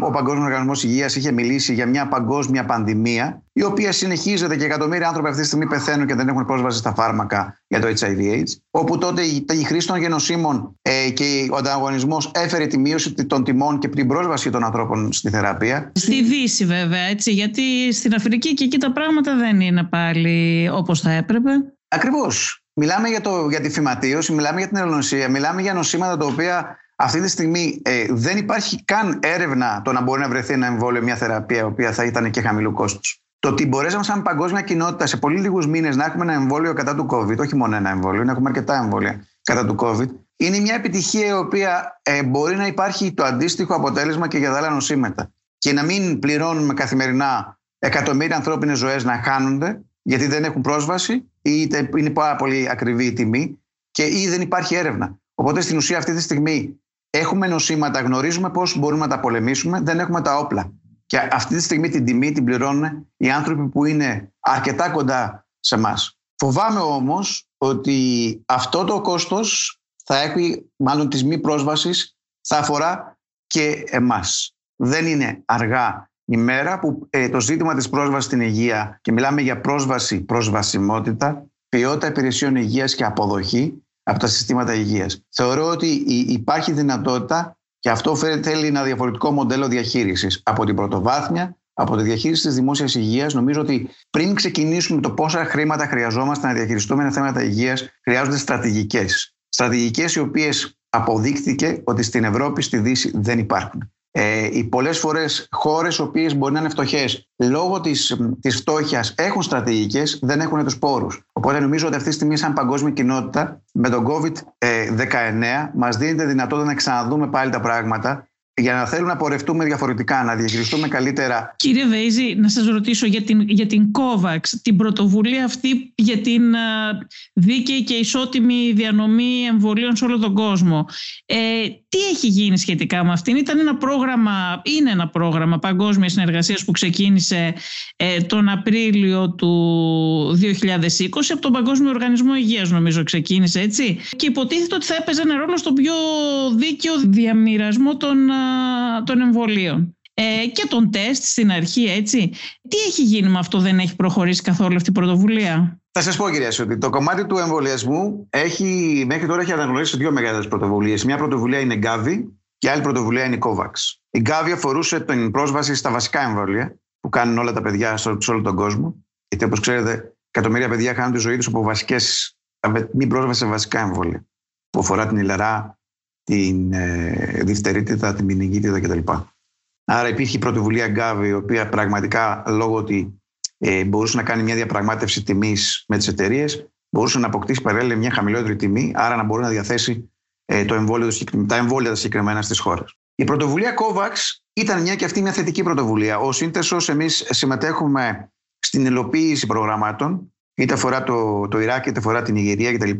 ο Παγκόσμιος Οργανισμός Υγείας είχε μιλήσει για μια παγκόσμια πανδημία, η οποία συνεχίζεται και εκατομμύρια άνθρωποι αυτή τη στιγμή πεθαίνουν και δεν έχουν πρόσβαση στα φάρμακα για το HIV-AIDS. Όπου τότε η χρήση των γενοσύμων ε, και ο ανταγωνισμός έφερε τη μείωση των τιμών και την πρόσβαση των ανθρώπων στη θεραπεία. Στη Δύση, βέβαια, έτσι, γιατί στην Αφρική και εκεί τα πράγματα δεν είναι πάλι όπως θα έπρεπε. Ακριβώς. Μιλάμε για, το, για τη φυματίωση, μιλάμε για την ελληνοσία, μιλάμε για νοσήματα τα οποία αυτή τη στιγμή ε, δεν υπάρχει καν έρευνα το να μπορεί να βρεθεί ένα εμβόλιο, μια θεραπεία, η οποία θα ήταν και χαμηλού κόστους. Το ότι μπορέσαμε σαν παγκόσμια κοινότητα σε πολύ λίγους μήνες να έχουμε ένα εμβόλιο κατά του COVID, όχι μόνο ένα εμβόλιο, να έχουμε αρκετά εμβόλια κατά του COVID, είναι μια επιτυχία η οποία ε, μπορεί να υπάρχει το αντίστοιχο αποτέλεσμα και για άλλα νοσήματα. Και να μην πληρώνουμε καθημερινά εκατομμύρια ανθρώπινες ζωές να χάνονται γιατί δεν έχουν πρόσβαση ή είναι πάρα πολύ ακριβή η τιμή και ή δεν υπάρχει έρευνα. Οπότε στην ουσία αυτή τη στιγμή έχουμε νοσήματα, γνωρίζουμε πώς μπορούμε να τα πολεμήσουμε, δεν έχουμε τα όπλα. Και αυτή τη στιγμή την τιμή την πληρώνουν οι άνθρωποι που είναι αρκετά κοντά σε εμά. Φοβάμαι όμως ότι αυτό το κόστος θα έχει, μάλλον της μη πρόσβασης, θα αφορά και εμάς. Δεν είναι αργά η μέρα που ε, το ζήτημα της πρόσβασης στην υγεία και μιλάμε για πρόσβαση, προσβασιμότητα, ποιότητα υπηρεσιών υγείας και αποδοχή από τα συστήματα υγείας. Θεωρώ ότι υπάρχει δυνατότητα και αυτό θέλει ένα διαφορετικό μοντέλο διαχείρισης από την πρωτοβάθμια, από τη διαχείριση της δημόσιας υγείας. Νομίζω ότι πριν ξεκινήσουμε το πόσα χρήματα χρειαζόμαστε να διαχειριστούμε θέματα υγείας, χρειάζονται στρατηγικές. Στρατηγικές οι οποίες αποδείχθηκε ότι στην Ευρώπη, στη Δύση δεν υπάρχουν. Ε, οι πολλές φορές χώρες οι οποίες μπορεί να είναι φτωχές λόγω της, της φτώχειας έχουν στρατηγικές, δεν έχουν τους πόρους. Οπότε νομίζω ότι αυτή τη στιγμή σαν παγκόσμια κοινότητα με τον COVID-19 μας δίνεται δυνατότητα να ξαναδούμε πάλι τα πράγματα για να θέλουμε να πορευτούμε διαφορετικά, να διαχειριστούμε καλύτερα. Κύριε Βέιζη, να σας ρωτήσω για την, για την COVAX, την πρωτοβουλία αυτή για την δίκαιη και ισότιμη διανομή εμβολίων σε όλο τον κόσμο. Ε, τι έχει γίνει σχετικά με αυτήν; Ήταν ένα πρόγραμμα, είναι ένα πρόγραμμα παγκόσμιας συνεργασίας που ξεκίνησε ε, τον Απρίλιο του 2020 από τον Παγκόσμιο Οργανισμό Υγείας νομίζω ξεκίνησε έτσι και υποτίθεται ότι θα έπαιζε ένα ρόλο στον πιο δίκαιο διαμοιρασμό των των εμβολίων. Ε, και τον τεστ στην αρχή, έτσι. Τι έχει γίνει με αυτό, δεν έχει προχωρήσει καθόλου αυτή η πρωτοβουλία; Θα σας πω, κυρία Σωτή, το κομμάτι του εμβολιασμού έχει, μέχρι τώρα έχει αναγνωρίσει δύο μεγάλε πρωτοβουλίες. Μια πρωτοβουλία είναι Gavi και άλλη πρωτοβουλία είναι η COVAX. Η Gavi αφορούσε την πρόσβαση στα βασικά εμβόλια που κάνουν όλα τα παιδιά σε όλο τον κόσμο. Γιατί όπως ξέρετε, εκατομμύρια παιδιά χάνουν τη ζωή τους από βασικέ, μη πρόσβαση σε βασικά εμβόλια. Που αφορά την ηλερά, την ε, διφτερίτιδα, την μηνυγίτιδα κτλ. Άρα υπήρχε η πρωτοβουλία Γκάβη, η οποία πραγματικά λόγω ότι ε, μπορούσε να κάνει μια διαπραγμάτευση τιμής με τις εταιρείες, μπορούσε να αποκτήσει παράλληλα μια χαμηλότερη τιμή, άρα να μπορεί να διαθέσει ε, το εμβόλιο, τα εμβόλια τα συγκεκριμένα στις χώρες. Η πρωτοβουλία COVAX ήταν μια και αυτή μια θετική πρωτοβουλία. Ω σύνθεσο, εμείς συμμετέχουμε στην υλοποίηση προγραμμάτων, είτε αφορά το, το Ιράκ, είτε αφορά την Ιγυρία κτλ.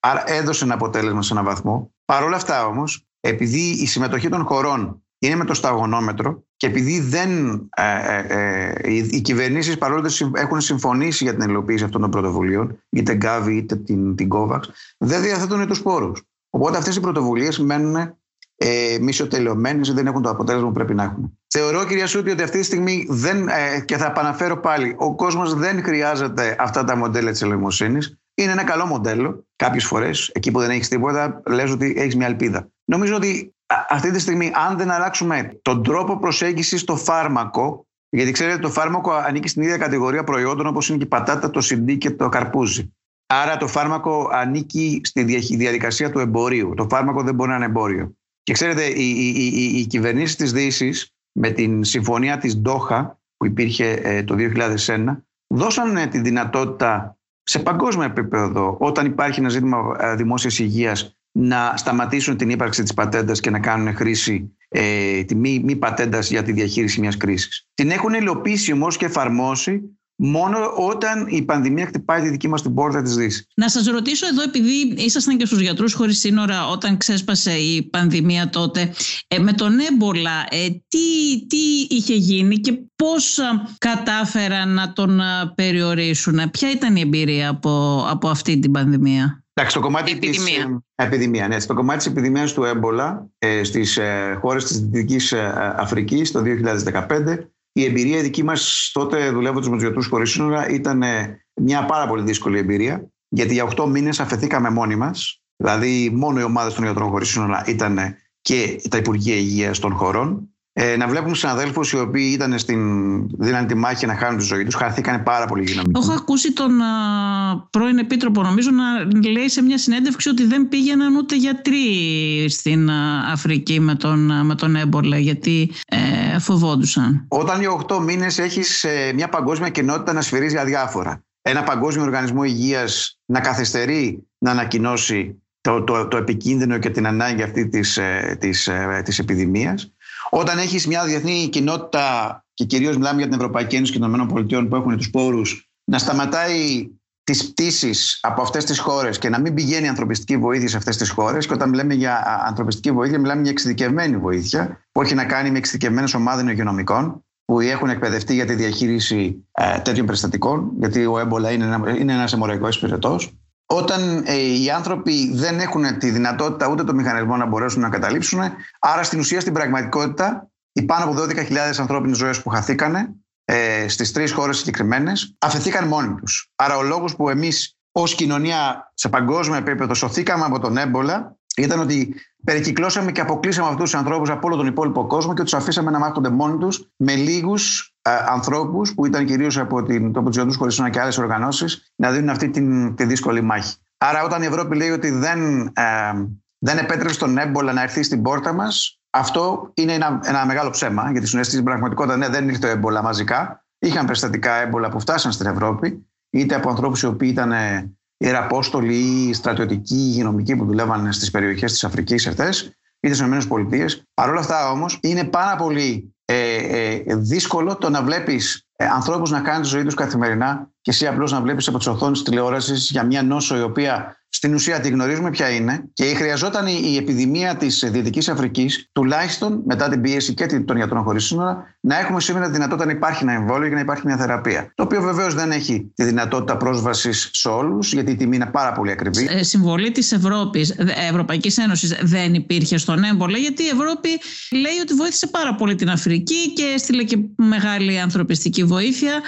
Άρα έδωσε ένα αποτέλεσμα σε έναν βαθμό. Παρ' όλα αυτά όμως, επειδή η συμμετοχή των χωρών είναι με το σταγονόμετρο και επειδή δεν, ε, ε, ε οι κυβερνήσεις παρόλο που έχουν συμφωνήσει για την υλοποίηση αυτών των πρωτοβουλίων, είτε Γκάβι είτε την, την COVAX, δεν διαθέτουν τους πόρους. Οπότε αυτές οι πρωτοβουλίες μένουν ε, μισοτελειωμένες, δεν έχουν το αποτέλεσμα που πρέπει να έχουν. Θεωρώ, κυρία Σούτη, ότι αυτή τη στιγμή δεν, ε, και θα επαναφέρω πάλι, ο κόσμος δεν χρειάζεται αυτά τα μοντέλα της ελεημοσύνης. Είναι ένα καλό μοντέλο. Κάποιες φορές, εκεί που δεν έχεις τίποτα, λες ότι έχεις μια ελπίδα. Νομίζω ότι αυτή τη στιγμή, αν δεν αλλάξουμε τον τρόπο προσέγγισης στο φάρμακο, γιατί ξέρετε, το φάρμακο ανήκει στην ίδια κατηγορία προϊόντων όπως είναι και η πατάτα, το συντή και το καρπούζι. Άρα το φάρμακο ανήκει στη διαδικασία του εμπορίου. Το φάρμακο δεν μπορεί να είναι εμπόριο. Και ξέρετε, οι, οι, οι, οι κυβερνήσεις της Δύσης με την συμφωνία της Ντόχα που υπήρχε ε, το 2001 δώσαν τη δυνατότητα σε παγκόσμιο επίπεδο όταν υπάρχει ένα ζήτημα ε, δημόσιας υγείας να σταματήσουν την ύπαρξη της πατέντας και να κάνουν χρήση ε, τη μη, μη πατέντας για τη διαχείριση μιας κρίσης. Την έχουν υλοποιήσει όμως και εφαρμόσει μόνο όταν η πανδημία χτυπάει τη δική μας την πόρτα της Δύσης. Να σας ρωτήσω εδώ, επειδή ήσασταν και στους γιατρούς χωρίς σύνορα όταν ξέσπασε η πανδημία τότε, ε, με τον έμπολα, ε, τι, τι είχε γίνει και πώς κατάφεραν να τον περιορίσουν; Ποια ήταν η εμπειρία από, από αυτή την πανδημία; Εντάξει, το κομμάτι επιδημία. Της, επιδημία, ναι. Στο κομμάτι της επιδημίας του έμπολα ε, στις ε, χώρες της Δυτικής Αφρικής το 2015 η εμπειρία δική μας τότε δουλεύοντας με τους γιατρούς χωρίς σύνορα ήταν ε, μια πάρα πολύ δύσκολη εμπειρία. Γιατί για 8 μήνες αφαιθήκαμε μόνοι μας. Δηλαδή, μόνο οι ομάδε των γιατρών χωρίς σύνορα ήταν και τα Υπουργεία Υγείας των χωρών. Ε, να βλέπουμε συναδέλφους οι οποίοι ήταν στην δύναμη τη μάχη να χάνουν τη ζωή τους, χαθήκαν πάρα πολύ δυναμικά. Έχω ακούσει τον α, πρώην Επίτροπο, νομίζω, να λέει σε μια συνέντευξη ότι δεν πήγαιναν ούτε γιατροί στην α, Αφρική με τον, με τον έμπολα, γιατί ε, φοβόντουσαν. Όταν για 8 μήνες έχεις ε, μια παγκόσμια κοινότητα να σφυρίζει αδιάφορα, ένα παγκόσμιο οργανισμό υγείας να καθυστερεί να ανακοινώσει το, το, το, επικίνδυνο και την ανάγκη αυτή της, ε, της, ε, της επιδημίας όταν έχεις μια διεθνή κοινότητα, και κυρίως μιλάμε για την Ευρωπαϊκή Ένωση και των ΗΠΑ που έχουν τους πόρους, να σταματάει τις πτήσεις από αυτές τις χώρες και να μην πηγαίνει ανθρωπιστική βοήθεια σε αυτές τις χώρες. Και όταν μιλάμε για ανθρωπιστική βοήθεια, μιλάμε για εξειδικευμένη βοήθεια, που έχει να κάνει με εξειδικευμένες ομάδες υγειονομικών, που έχουν εκπαιδευτεί για τη διαχείριση ε, τέτοιων περιστατικών, γιατί ο έμπολα είναι ένα, είναι ένας αιμορραγικός όταν ε, οι άνθρωποι δεν έχουν τη δυνατότητα ούτε το μηχανισμό να μπορέσουν να καταλήψουν, άρα στην ουσία στην πραγματικότητα οι πάνω από 12.000 ανθρώπινες ζωές που χαθήκανε ε, στις τρεις χώρες συγκεκριμένες, αφαιθήκαν μόνοι τους. Άρα ο λόγος που εμείς ως κοινωνία σε παγκόσμιο επίπεδο σωθήκαμε από τον έμπολα ήταν ότι περικυκλώσαμε και αποκλείσαμε αυτούς τους ανθρώπους από όλο τον υπόλοιπο κόσμο και τους αφήσαμε να μάχονται μόνοι τους με λίγους ε, ανθρώπους που ήταν κυρίως από, την, από τους Ιωτού Χωρί και άλλες οργανώσεις να δίνουν αυτή την, τη δύσκολη μάχη. Άρα όταν η Ευρώπη λέει ότι δεν, ε, δεν επέτρεψε τον έμπολα να έρθει στην πόρτα μας, αυτό είναι ένα, ένα μεγάλο ψέμα, γιατί στην πραγματικότητα ναι, δεν ήρθε το έμπολα μαζικά. Είχαν περιστατικά έμπολα που φτάσαν στην Ευρώπη, είτε από ανθρώπους οι οποίοι ήταν ιεραπόστολοι ή στρατιωτικοί ή υγειονομικοί που δουλεύαν στις περιοχές της Αφρικής αυτέ, είτε στις ΗΠΑ. Παρ' όλα αυτά όμως είναι πάρα πολύ ε, ε, δύσκολο το να βλέπεις ε, ανθρώπους να κάνουν τη ζωή τους καθημερινά και εσύ απλώς να βλέπεις από τις οθόνες της τηλεόρασης για μια νόσο η οποία στην ουσία τη γνωρίζουμε ποια είναι και χρειαζόταν η επιδημία της Δυτικής Αφρικής, τουλάχιστον μετά την πίεση και των γιατρών χωρίς σύνορα, να έχουμε σήμερα τη δυνατότητα να υπάρχει ένα εμβόλιο και να υπάρχει μια θεραπεία. Το οποίο βεβαίως δεν έχει τη δυνατότητα πρόσβασης σε όλους, γιατί η τιμή είναι πάρα πολύ ακριβή. Ε, συμβολή της Ευρώπης, Ευρωπαϊκής Ένωσης δεν υπήρχε στον έμπολα, γιατί η Ευρώπη λέει ότι βοήθησε πάρα πολύ την Αφρική και έστειλε και μεγάλη ανθρωπιστική βοήθεια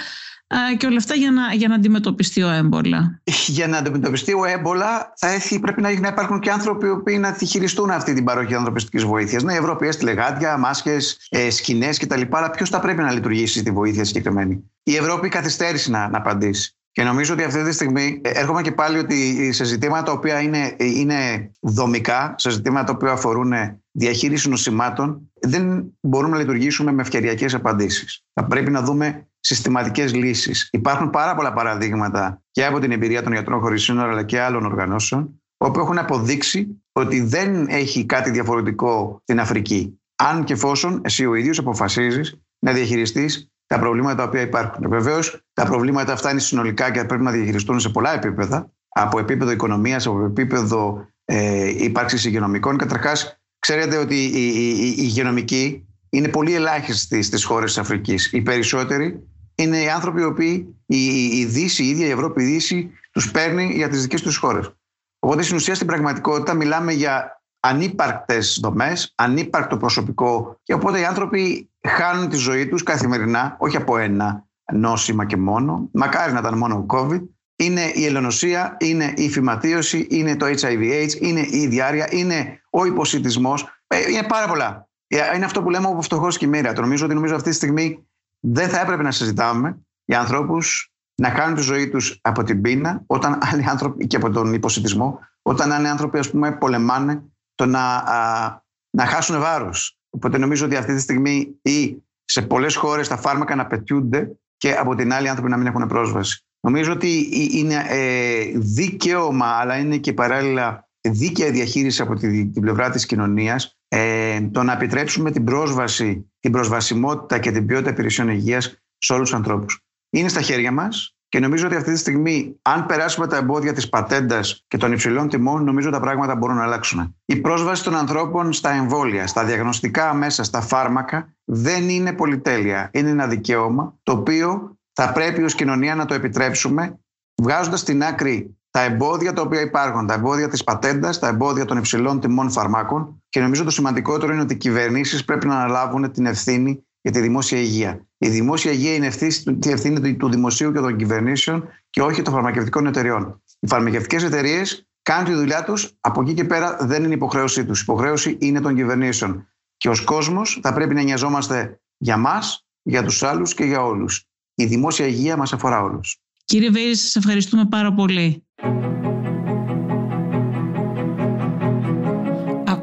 και όλα αυτά για να, για να αντιμετωπιστεί ο έμπολα. Για να αντιμετωπιστεί ο έμπολα θα έχει, πρέπει να, υπάρχουν και άνθρωποι οι οποίοι να τη χειριστούν αυτή την παροχή ανθρωπιστικής βοήθειας. Ναι, η Ευρώπη έστειλε γάντια, μάσκες, ε, σκηνές κτλ. Αλλά ποιος θα πρέπει να λειτουργήσει τη βοήθεια συγκεκριμένη; Η Ευρώπη καθυστέρησε να, να απαντήσει. Και νομίζω ότι αυτή τη στιγμή ε, έρχομαι και πάλι ότι σε ζητήματα τα οποία είναι, είναι δομικά, σε ζητήματα τα οποία αφορούν διαχείριση νοσημάτων, δεν μπορούμε να λειτουργήσουμε με ευκαιριακές απαντήσεις. Θα πρέπει να δούμε συστηματικές λύσεις. Υπάρχουν πάρα πολλά παραδείγματα και από την εμπειρία των γιατρών χωρίς σύνορα αλλά και άλλων οργανώσεων, όπου έχουν αποδείξει ότι δεν έχει κάτι διαφορετικό στην Αφρική. Αν και εφόσον εσύ ο ίδιος αποφασίζεις να διαχειριστείς τα προβλήματα τα οποία υπάρχουν. Βεβαίως, τα προβλήματα αυτά είναι συνολικά και πρέπει να διαχειριστούν σε πολλά επίπεδα. Από επίπεδο οικονομίας, από επίπεδο ε, ύπαρξης υγειονομικών. Καταρχάς, ξέρετε ότι οι, οι, υγειονομικοί είναι πολύ ελάχιστοι στις χώρες της Αφρικής. Οι περισσότεροι είναι οι άνθρωποι οι οποίοι η, η Δύση, η ίδια η Ευρώπη, η Δύση, τους παίρνει για τις δικές τους χώρες. Οπότε στην ουσία στην πραγματικότητα μιλάμε για ανύπαρκτες δομές, ανύπαρκτο προσωπικό και οπότε οι άνθρωποι χάνουν τη ζωή τους καθημερινά, όχι από ένα νόσημα και μόνο, μακάρι να ήταν μόνο ο COVID, είναι η ελονοσία, είναι η φυματίωση, είναι το HIV-AIDS, είναι η διάρκεια, είναι ο υποσυτισμός, ε, είναι πάρα πολλά. Ε, είναι αυτό που λέμε από φτωχός και μοίρα. Το νομίζω ότι νομίζω αυτή τη στιγμή δεν θα έπρεπε να συζητάμε για ανθρώπους να κάνουν τη ζωή τους από την πείνα όταν άλλοι άνθρωποι και από τον υποσυτισμό, όταν άλλοι άνθρωποι ας πούμε πολεμάνε το να, α, να χάσουν βάρος. Οπότε νομίζω ότι αυτή τη στιγμή ή σε πολλές χώρες τα φάρμακα να πετιούνται και από την άλλη οι άνθρωποι να μην έχουν πρόσβαση. Νομίζω ότι είναι ε, δικαίωμα, αλλά είναι και παράλληλα δίκαια διαχείριση από την, την πλευρά της κοινωνίας ε, το να επιτρέψουμε την πρόσβαση, την προσβασιμότητα και την ποιότητα υπηρεσιών υγείας σε όλους τους ανθρώπους. Είναι στα χέρια μας και νομίζω ότι αυτή τη στιγμή, αν περάσουμε τα εμπόδια της πατέντας και των υψηλών τιμών, νομίζω τα πράγματα μπορούν να αλλάξουν. Η πρόσβαση των ανθρώπων στα εμβόλια, στα διαγνωστικά μέσα, στα φάρμακα, δεν είναι πολυτέλεια. Είναι ένα δικαίωμα το οποίο θα πρέπει ως κοινωνία να το επιτρέψουμε, βγάζοντας στην άκρη τα εμπόδια τα οποία υπάρχουν, τα εμπόδια της πατέντας, τα εμπόδια των υψηλών τιμών φαρμάκων. Και νομίζω το σημαντικότερο είναι ότι οι κυβερνήσεις πρέπει να αναλάβουν την ευθύνη για τη δημόσια υγεία. Η δημόσια υγεία είναι ευθύνη, ευθύνη του δημοσίου και των κυβερνήσεων και όχι των φαρμακευτικών εταιριών. Οι φαρμακευτικές εταιρείες κάνουν τη δουλειά τους, από εκεί και πέρα δεν είναι υποχρέωσή τους. Η υποχρέωση είναι των κυβερνήσεων. Και ως κόσμος θα πρέπει να νοιαζόμαστε για μας, για τους άλλους και για όλους. Η δημόσια υγεία μας αφορά όλους. Κύριε Βέη, σας ευχαριστούμε πάρα πολύ.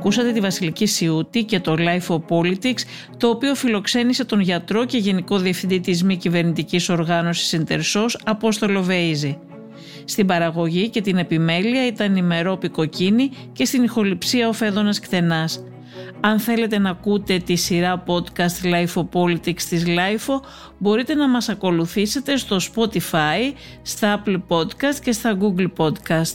Ακούσατε τη Βασιλική Σιούτη και το Life of Politics, το οποίο φιλοξένησε τον γιατρό και γενικό διευθυντή της μη κυβερνητικής οργάνωσης Ιντερσός, Απόστολο Βέιζη. Στην παραγωγή και την επιμέλεια ήταν η Μερόπη Κοκκίνη και στην ηχοληψία ο Φέδωνας Κτενάς. Αν θέλετε να ακούτε τη σειρά podcast LiFO Politics της LiFO μπορείτε να μας ακολουθήσετε στο Spotify, στα Apple Podcast και στα Google Podcast.